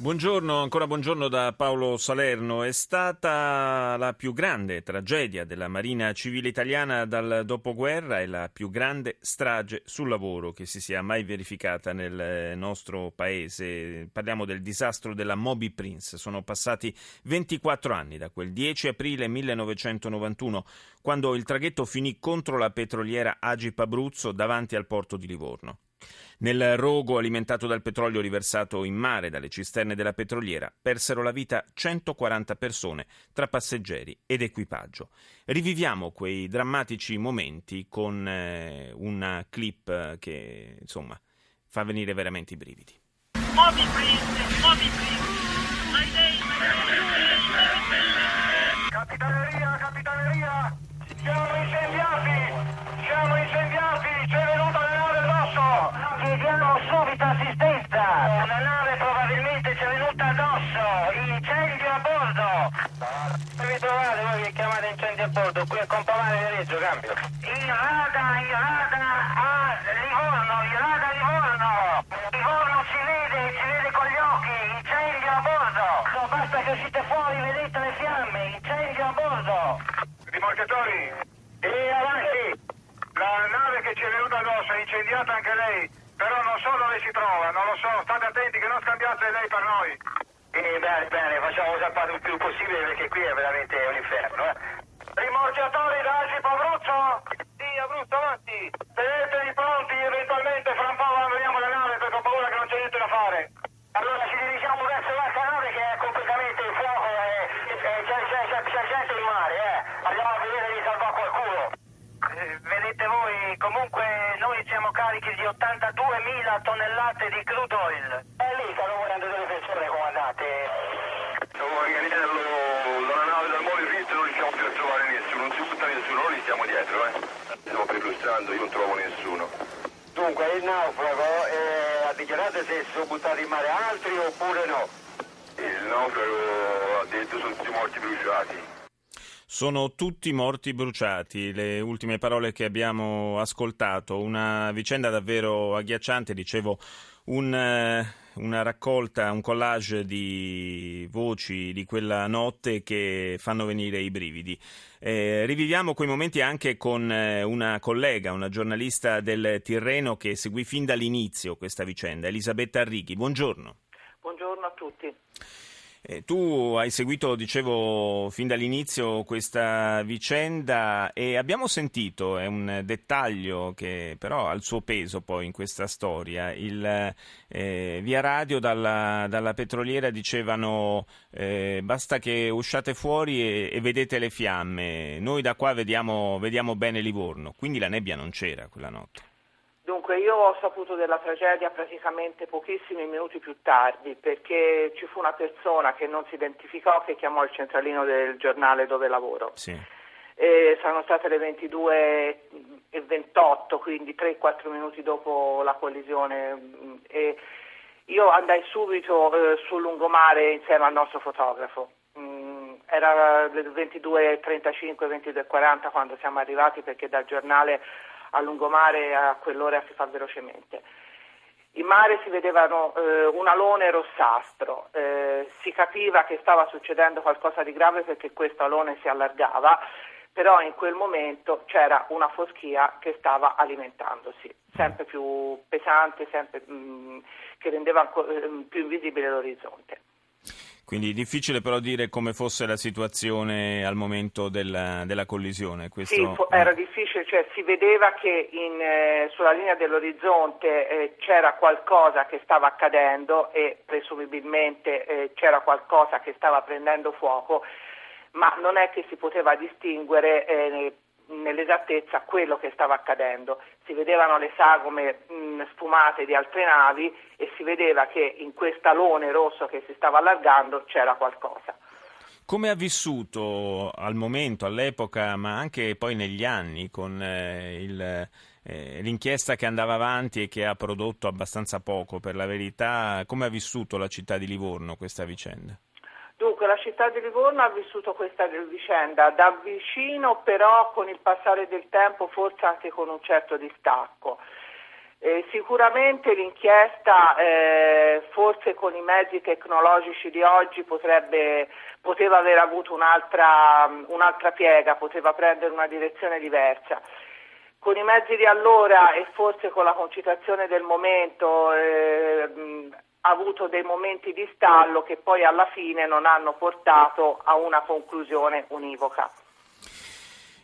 Buongiorno, ancora buongiorno da Paolo Salerno. È stata la più grande tragedia della Marina Civile Italiana dal dopoguerra e la più grande strage sul lavoro che si sia mai verificata nel nostro paese. Parliamo del disastro della Moby Prince. Sono passati 24 anni da quel 10 aprile 1991, quando il traghetto finì contro la petroliera Agip Abruzzo davanti al porto di Livorno. Nel rogo alimentato dal petrolio riversato in mare dalle cisterne della petroliera persero la vita 140 persone tra passeggeri ed equipaggio. Riviviamo quei drammatici momenti con eh, una clip che insomma fa venire veramente i brividi. Moby Prince, Moby Prince. Capitaneria, capitaneria, siamo incendiati, siamo incendiati, c'è venuta la chiediamo subito assistenza, la nave probabilmente ci è venuta addosso, però non so dove si trova, non lo so, state attenti che non scambiate lei per noi. Eh, bene, bene, facciamo zappare il più possibile perché qui è veramente un inferno, eh. Rimorchiatori da Agip Abruzzo? Sì, Abruzzo, avanti. Tenetevi pronti, eventualmente fra un po' veniamo la nave perché ho paura che non c'è niente da fare. Allora ci dirigiamo verso l'altra nave che è completamente in fuoco e, e c'è, c'è, c'è, c'è gente in mare, eh. Andiamo a vedere di salvare qualcuno. Eh, vedete voi, comunque noi siamo carichi di 82.000 tonnellate di crude oil. E lì stanno morendo delle persone, comandante. Siamo Agnello, dalla nave del Mole Fritto non riusciamo più a trovare nessuno, non si butta nessuno, noi li stiamo dietro, eh. Stiamo perlustrando, io non trovo nessuno. Dunque, il naufrago eh, ha dichiarato se sono buttati in mare altri oppure no? Il naufrago ha detto sono tutti morti bruciati. Sono tutti morti bruciati, le ultime parole che abbiamo ascoltato, una vicenda davvero agghiacciante, dicevo, un, eh, una raccolta, un collage di voci di quella notte che fanno venire i brividi. Eh, riviviamo quei momenti anche con eh, una collega, una giornalista del Tirreno che seguì fin dall'inizio questa vicenda, Elisabetta Arrighi. Buongiorno. Buongiorno a tutti. Eh, tu hai seguito, dicevo, fin dall'inizio questa vicenda e abbiamo sentito, è un dettaglio che però ha il suo peso poi in questa storia, il, eh, via radio dalla, dalla petroliera dicevano eh, basta che usciate fuori e, e, vedete le fiamme, noi da qua vediamo, vediamo bene Livorno, quindi la nebbia non c'era quella notte. Dunque io ho saputo della tragedia praticamente pochissimi minuti più tardi perché ci fu una persona che non si identificò che chiamò il centralino del giornale dove lavoro. Sì. E saranno state le 22 e 28, quindi 3-4 minuti dopo la collisione e io andai subito eh, sul lungomare insieme al nostro fotografo. Mm, era le 22.35, 22.40 quando siamo arrivati perché dal giornale a lungomare a quell'ora si fa velocemente. In mare si vedevano eh, un alone rossastro, eh, si capiva che stava succedendo qualcosa di grave perché questo alone si allargava, però in quel momento c'era una foschia che stava alimentandosi, sempre più pesante, sempre, mh, che rendeva mh, più invisibile l'orizzonte. Quindi difficile però dire come fosse la situazione al momento della, della collisione. Questo... Sì, era difficile, cioè si vedeva che in, eh, sulla linea dell'orizzonte eh, c'era qualcosa che stava accadendo e presumibilmente eh, c'era qualcosa che stava prendendo fuoco, ma non è che si poteva distinguere eh, nell'esattezza quello che stava accadendo. Si vedevano le sagome mh, sfumate di altre navi e si vedeva che in quest'alone rosso che si stava allargando c'era qualcosa. Come ha vissuto al momento, all'epoca, ma anche poi negli anni, con eh, il, eh, l'inchiesta che andava avanti e che ha prodotto abbastanza poco, per la verità, come ha vissuto la città di Livorno questa vicenda? Dunque, la città di Livorno ha vissuto questa vicenda da vicino, però con il passare del tempo forse anche con un certo distacco. Eh, sicuramente l'inchiesta, eh, forse con i mezzi tecnologici di oggi, potrebbe, poteva aver avuto un'altra, un'altra piega, poteva prendere una direzione diversa. Con i mezzi di allora e forse con la concitazione del momento eh, avuto dei momenti di stallo che poi alla fine non hanno portato a una conclusione univoca.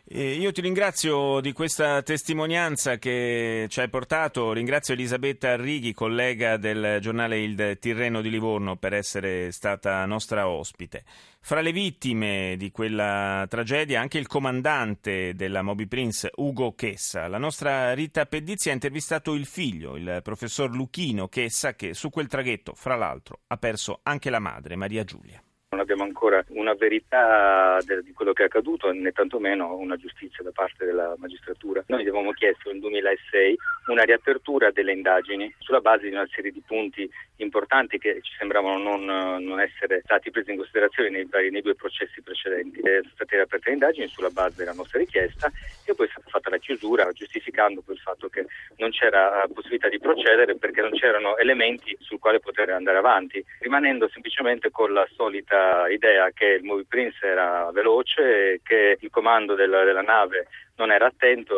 Io ti ringrazio di questa testimonianza che ci hai portato, ringrazio Elisabetta Arrighi, collega del giornale Il Tirreno di Livorno, per essere stata nostra ospite. Fra le vittime di quella tragedia anche il comandante della Moby Prince, Ugo Chessa. La nostra Rita Pedizzi ha intervistato il figlio, il professor Luchino Chessa, che su quel traghetto, fra l'altro, ha perso anche la madre, Maria Giulia non abbiamo ancora una verità de, di quello che è accaduto né tantomeno una giustizia da parte della magistratura. Noi avevamo chiesto nel 2006 una riapertura delle indagini sulla base di una serie di punti importanti che ci sembravano non, non essere stati presi in considerazione nei, nei, due processi precedenti. Sono state riaperte le indagini sulla base della nostra richiesta e poi è stata fatta la chiusura giustificando quel fatto che non c'era possibilità di procedere perché non c'erano elementi sul quale poter andare avanti, rimanendo semplicemente con la solita idea che il Movie Prince era veloce che il comando della, della nave non era attento,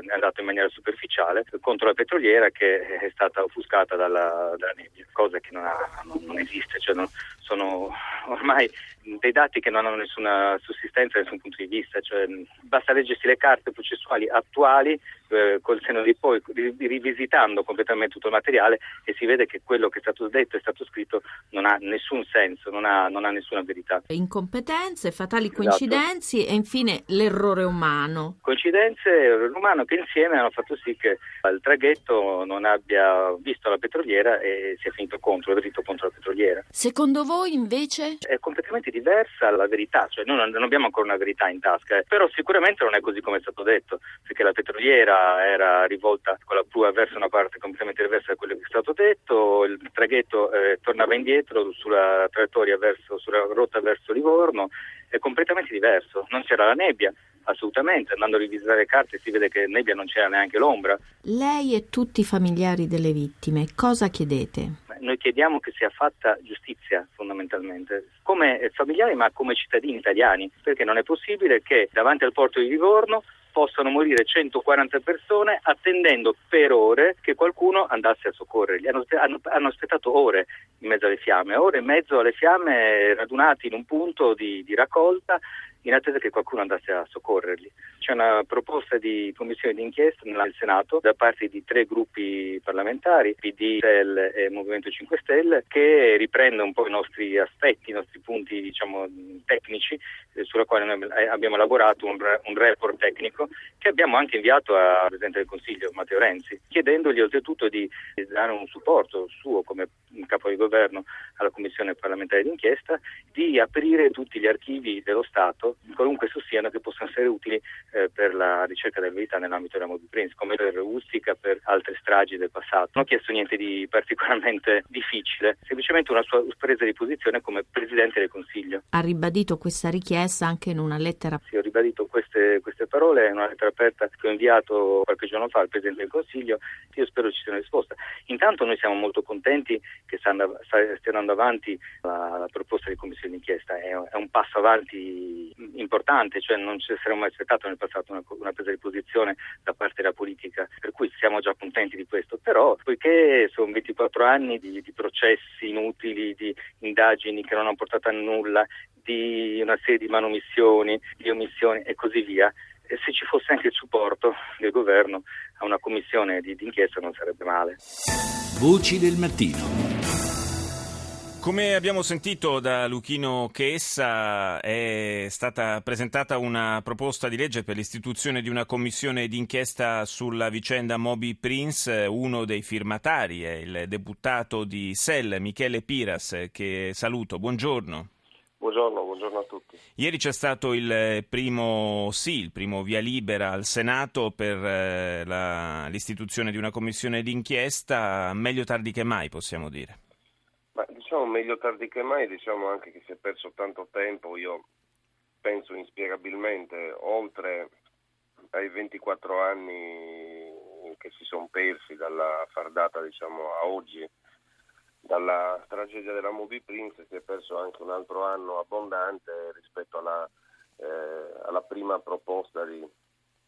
è andato in maniera superficiale contro la petroliera che è stata offuscata dalla, dalla nebbia, cosa che non, ha, non, non esiste, cioè non, sono ormai dei dati che non hanno nessuna sussistenza da nessun punto di vista, cioè, basta leggersi le carte processuali attuali eh, col seno di poi, rivisitando completamente tutto il materiale e si vede che quello che è stato detto e stato scritto non ha nessun senso, non ha, non ha nessuna verità. Incompetenze, fatali coincidenze esatto. e infine l'errore umano. Coincidenze e l'errore umano che insieme hanno fatto sì che il traghetto non abbia visto la petroliera e sia finito contro, è dritto contro la petroliera. Secondo voi invece? È completamente diversa la verità, cioè noi non abbiamo ancora una verità in tasca, eh. però sicuramente non è così come è stato detto, perché la petroliera era rivolta con la prua verso una parte completamente diversa da quello che è stato detto, il traghetto eh, tornava indietro sulla traiettoria verso, sulla rotta verso Livorno, è completamente diverso, non c'era la nebbia, assolutamente, andando a rivisitare le carte si vede che nebbia non c'era neanche l'ombra. Lei e tutti i familiari delle vittime, cosa chiedete? Noi chiediamo che sia fatta giustizia fondamentalmente, come familiari ma come cittadini italiani, perché non è possibile che davanti al porto di Livorno possano morire 140 persone attendendo per ore che qualcuno andasse a soccorrerli. Hanno, hanno, hanno, aspettato ore in mezzo alle fiamme, ore e mezzo alle fiamme radunati in un punto di, di raccolta in attesa che qualcuno andasse a soccorrerli. C'è una proposta di commissione d'inchiesta nel Senato da parte di tre gruppi parlamentari, PD, SEL e Movimento 5 Stelle, che riprende un po' i nostri aspetti, i nostri punti diciamo, tecnici, eh, sulla quale noi abbiamo elaborato un, un report tecnico che abbiamo anche inviato al Presidente del Consiglio, Matteo Renzi, chiedendogli oltretutto di dare un supporto suo come capo di governo alla Commissione parlamentare d'inchiesta, di aprire tutti gli archivi dello Stato qualunque esso siano che possano essere utili eh, per la ricerca della verità nell'ambito della Moby Prince, come per Ustica, per altre stragi del passato. Non ho chiesto niente di particolarmente difficile, semplicemente una sua presa di posizione come Presidente del Consiglio. Ha ribadito questa richiesta anche in una lettera? Sì, ho ribadito queste, queste parole in una lettera aperta che ho inviato qualche giorno fa al Presidente del Consiglio. Io spero ci sia una risposta. Intanto noi siamo molto contenti che stia andando avanti la, la proposta di commissione d'inchiesta, è, è un passo avanti importante, cioè non ci saremmo mai aspettato nel passato una, una, presa di posizione da parte della politica, per cui siamo già contenti di questo, però poiché sono 24 anni di, di processi inutili, di indagini che non hanno portato a nulla, di una serie di manomissioni, di omissioni e così via, e se ci fosse anche il supporto del governo a una commissione di inchiesta non sarebbe male. Voci del mattino. Come abbiamo sentito da Luchino Chessa, è stata presentata una proposta di legge per l'istituzione di una commissione d'inchiesta sulla vicenda Moby Prince. Uno dei firmatari è il deputato di SEL, Michele Piras, che saluto. Buongiorno. Buongiorno buongiorno, a tutti. Ieri c'è stato il primo sì, il primo via libera al Senato per eh, la, l'istituzione di una commissione d'inchiesta, meglio tardi che mai possiamo dire. Diciamo meglio tardi che mai, diciamo anche che si è perso tanto tempo, io penso inspiegabilmente, oltre ai 24 anni che si sono persi dalla fardata diciamo, a oggi, dalla tragedia della Moby Prince si è perso anche un altro anno abbondante rispetto alla, eh, alla prima proposta di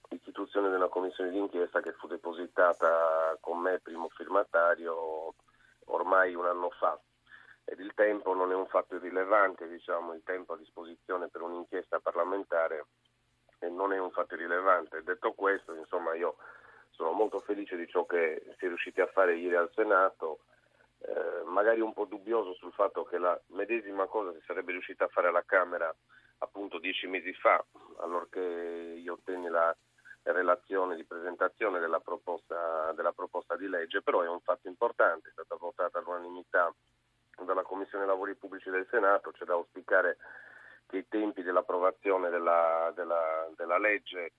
istituzione di una commissione d'inchiesta che fu depositata con me primo firmatario ormai un anno fa tempo non è un fatto irrilevante, diciamo, il tempo a disposizione per un'inchiesta parlamentare non è un fatto irrilevante. Detto questo, insomma, io sono molto felice di ciò che si è riusciti a fare ieri al Senato, eh, magari un po' dubbioso sul fatto che la medesima cosa si sarebbe riuscita a fare alla Camera appunto dieci mesi fa, allorché io ottenni la relazione di presentazione della proposta, della proposta di legge, però è un fatto importante, è stata votata all'unanimità dalla Commissione Lavori Pubblici del Senato, c'è da auspicare che i tempi dell'approvazione della, della, della legge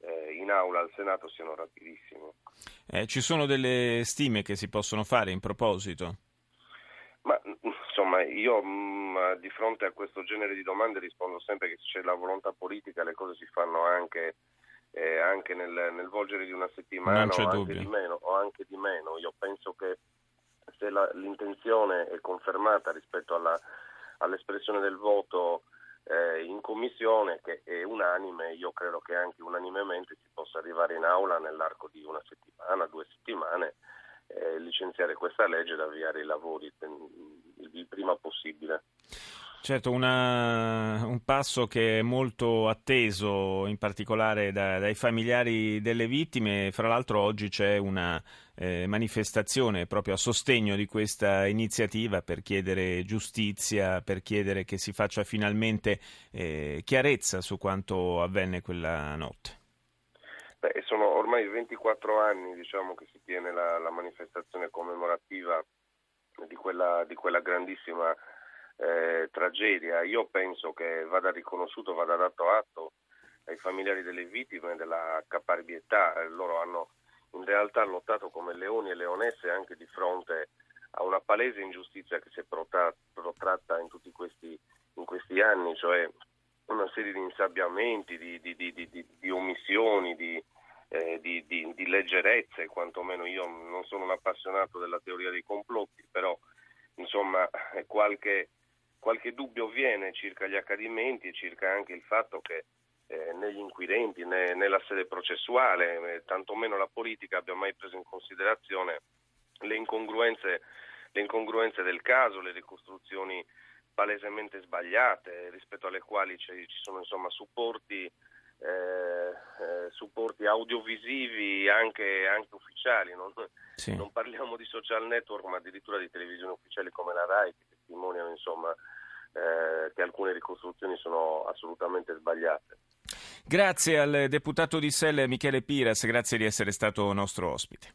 eh, in aula al Senato siano rapidissimi. Eh, ci sono delle stime che si possono fare in proposito? Ma insomma, io mh, mm, di fronte a questo genere di domande rispondo sempre che se c'è la volontà politica le cose si fanno anche, eh, anche nel, nel, volgere di una settimana o anche, meno, o anche, di meno, Io penso che se la, l'intenzione è confermata rispetto alla, all'espressione del voto eh, in commissione che è unanime, io credo che anche unanimemente si possa arrivare in aula nell'arco di una settimana, due settimane, eh, licenziare questa legge ed avviare i lavori il prima possibile. Certo, una, un passo che è molto atteso in particolare da, dai familiari delle vittime. Fra l'altro oggi c'è una eh, manifestazione proprio a sostegno di questa iniziativa per chiedere giustizia, per chiedere che si faccia finalmente eh, chiarezza su quanto avvenne quella notte. Beh, sono ormai 24 anni diciamo, che si tiene la, la manifestazione commemorativa di quella, di quella grandissima eh, tragedia. Io penso che vada riconosciuto, vada dato atto ai familiari delle vittime della caparbietà. Loro hanno in realtà lottato come leoni e leonesse anche di fronte a una palese ingiustizia che si è protratta in tutti questi, in questi anni, cioè una serie di insabbiamenti, di, di, di, di omissioni, eh, di, leggerezze, quantomeno io non sono un appassionato della teoria dei complotti, però insomma qualche, qualche dubbio viene circa gli accadimenti e circa anche il fatto che eh, negli inquirenti, né, nella sede processuale, eh, tantomeno la politica abbia mai preso in considerazione le incongruenze, le incongruenze del caso, le ricostruzioni palesemente sbagliate rispetto alle quali ci, ci sono insomma, supporti, eh, eh, supporti audiovisivi anche, anche ufficiali. Non, sì. non, parliamo di social network ma addirittura di televisioni ufficiali come la RAI che testimoniano insomma, eh, che alcune ricostruzioni sono assolutamente sbagliate. Grazie al deputato di Selle Michele Piras, grazie di essere stato nostro ospite.